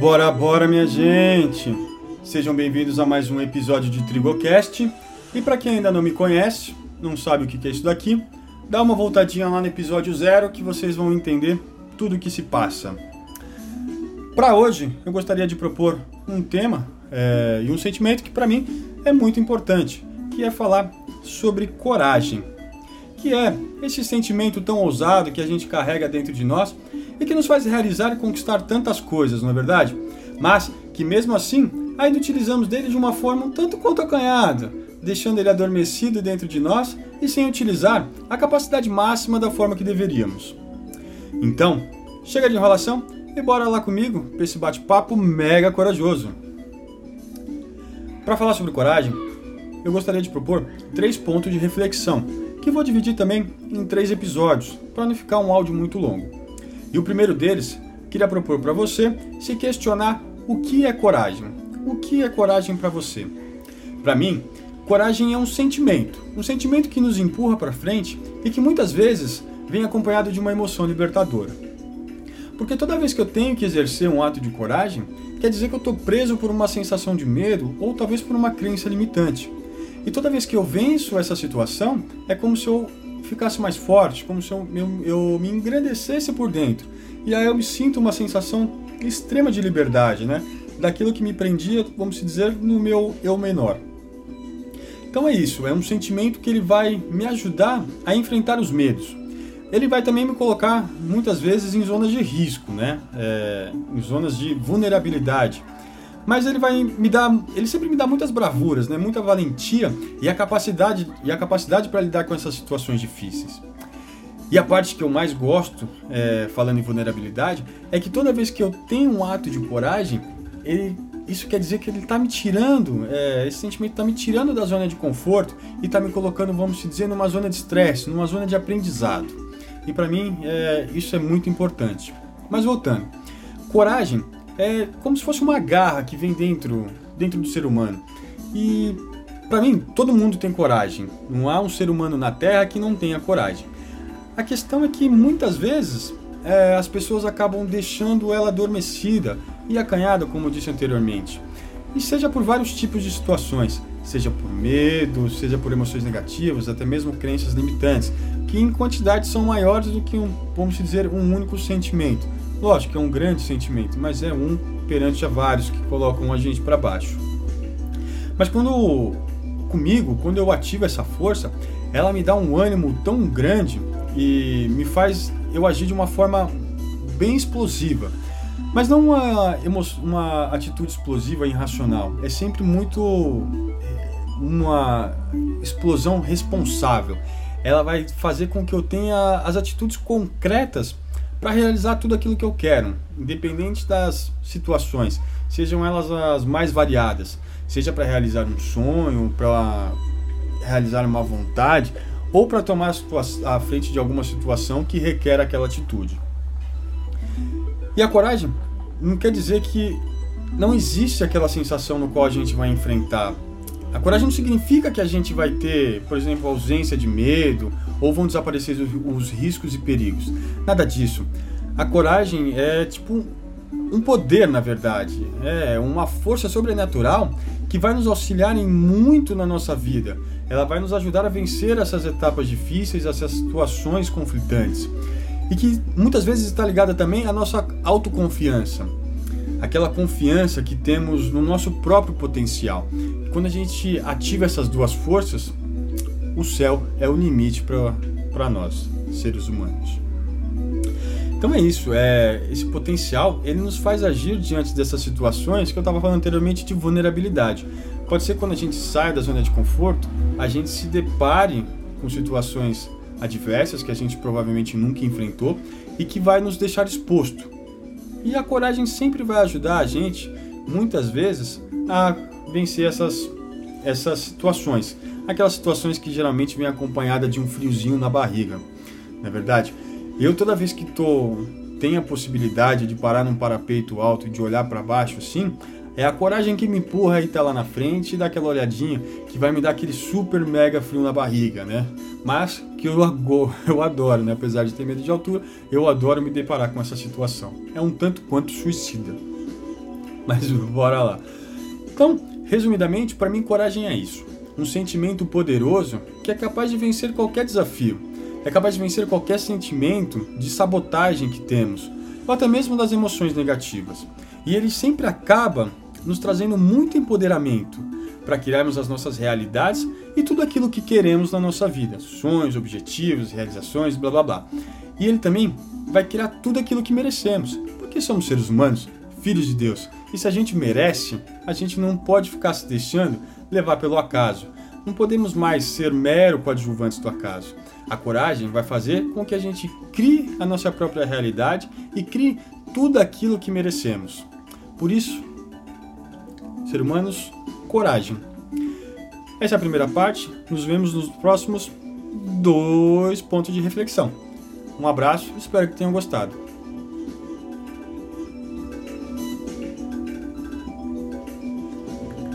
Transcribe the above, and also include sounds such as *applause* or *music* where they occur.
Bora, bora, minha gente! Sejam bem-vindos a mais um episódio de Trigocast. E para quem ainda não me conhece, não sabe o que é isso daqui, dá uma voltadinha lá no episódio zero que vocês vão entender tudo o que se passa. Para hoje, eu gostaria de propor um tema é, e um sentimento que para mim é muito importante, que é falar sobre coragem, que é esse sentimento tão ousado que a gente carrega dentro de nós e que nos faz realizar e conquistar tantas coisas, não é verdade? Mas que mesmo assim ainda utilizamos dele de uma forma um tanto quanto acanhada, deixando ele adormecido dentro de nós e sem utilizar a capacidade máxima da forma que deveríamos. Então, chega de enrolação e bora lá comigo para esse bate-papo mega corajoso. Para falar sobre coragem, eu gostaria de propor três pontos de reflexão, que vou dividir também em três episódios, para não ficar um áudio muito longo. E o primeiro deles, queria propor para você se questionar o que é coragem. O que é coragem para você? Para mim, coragem é um sentimento, um sentimento que nos empurra para frente e que muitas vezes vem acompanhado de uma emoção libertadora. Porque toda vez que eu tenho que exercer um ato de coragem, quer dizer que eu estou preso por uma sensação de medo ou talvez por uma crença limitante. E toda vez que eu venço essa situação, é como se eu ficasse mais forte, como se eu, eu, eu me engrandecesse por dentro. E aí eu me sinto uma sensação extrema de liberdade, né? Daquilo que me prendia, vamos dizer, no meu eu menor. Então é isso, é um sentimento que ele vai me ajudar a enfrentar os medos. Ele vai também me colocar muitas vezes em zonas de risco, né? É, em zonas de vulnerabilidade mas ele vai me dar, ele sempre me dá muitas bravuras, né? Muita valentia e a capacidade e a capacidade para lidar com essas situações difíceis. E a parte que eu mais gosto, é, falando em vulnerabilidade, é que toda vez que eu tenho um ato de coragem, ele, isso quer dizer que ele está me tirando, é, esse sentimento está me tirando da zona de conforto e está me colocando, vamos dizer, numa zona de estresse, numa zona de aprendizado. E para mim, é, isso é muito importante. Mas voltando, coragem é como se fosse uma garra que vem dentro, dentro do ser humano. E para mim, todo mundo tem coragem. Não há um ser humano na Terra que não tenha coragem. A questão é que muitas vezes é, as pessoas acabam deixando ela adormecida e acanhada, como eu disse anteriormente. E seja por vários tipos de situações, seja por medo, seja por emoções negativas, até mesmo crenças limitantes, que em quantidade são maiores do que um, vamos dizer, um único sentimento. Lógico que é um grande sentimento, mas é um perante a vários que colocam a gente para baixo. Mas quando comigo, quando eu ativo essa força, ela me dá um ânimo tão grande e me faz eu agir de uma forma bem explosiva. Mas não uma, uma atitude explosiva irracional. É sempre muito é, uma explosão responsável. Ela vai fazer com que eu tenha as atitudes concretas para realizar tudo aquilo que eu quero, independente das situações, sejam elas as mais variadas, seja para realizar um sonho, para realizar uma vontade ou para tomar a frente de alguma situação que requer aquela atitude. E a coragem não quer dizer que não existe aquela sensação no qual a gente vai enfrentar. A coragem não significa que a gente vai ter, por exemplo, ausência de medo ou vão desaparecer os riscos e perigos. Nada disso. A coragem é tipo um poder, na verdade. É uma força sobrenatural que vai nos auxiliar em muito na nossa vida. Ela vai nos ajudar a vencer essas etapas difíceis, essas situações conflitantes. E que muitas vezes está ligada também à nossa autoconfiança. Aquela confiança que temos no nosso próprio potencial. Quando a gente ativa essas duas forças, o céu é o limite para nós, seres humanos. Então é isso, é esse potencial ele nos faz agir diante dessas situações que eu estava falando anteriormente de vulnerabilidade. Pode ser quando a gente sai da zona de conforto, a gente se depare com situações adversas que a gente provavelmente nunca enfrentou e que vai nos deixar exposto. E a coragem sempre vai ajudar a gente, muitas vezes, a vencer essas, essas situações aquelas situações que geralmente vem acompanhada de um friozinho na barriga, não é verdade? Eu toda vez que tô tenho a possibilidade de parar num parapeito alto e de olhar para baixo assim, é a coragem que me empurra e tá lá na frente e dá aquela olhadinha que vai me dar aquele super mega frio na barriga, né? Mas que eu, *laughs* eu adoro, né? Apesar de ter medo de altura, eu adoro me deparar com essa situação. É um tanto quanto suicida. Mas *laughs* bora lá. Então, resumidamente, para mim, coragem é isso. Um sentimento poderoso que é capaz de vencer qualquer desafio. É capaz de vencer qualquer sentimento de sabotagem que temos, ou até mesmo das emoções negativas. E ele sempre acaba nos trazendo muito empoderamento para criarmos as nossas realidades e tudo aquilo que queremos na nossa vida, sonhos, objetivos, realizações, blá blá blá. E ele também vai criar tudo aquilo que merecemos, porque somos seres humanos, filhos de Deus. E se a gente merece, a gente não pode ficar se deixando levar pelo acaso. Não podemos mais ser mero coadjuvantes do acaso. A coragem vai fazer com que a gente crie a nossa própria realidade e crie tudo aquilo que merecemos. Por isso, ser humanos, coragem. Essa é a primeira parte. Nos vemos nos próximos dois pontos de reflexão. Um abraço, espero que tenham gostado.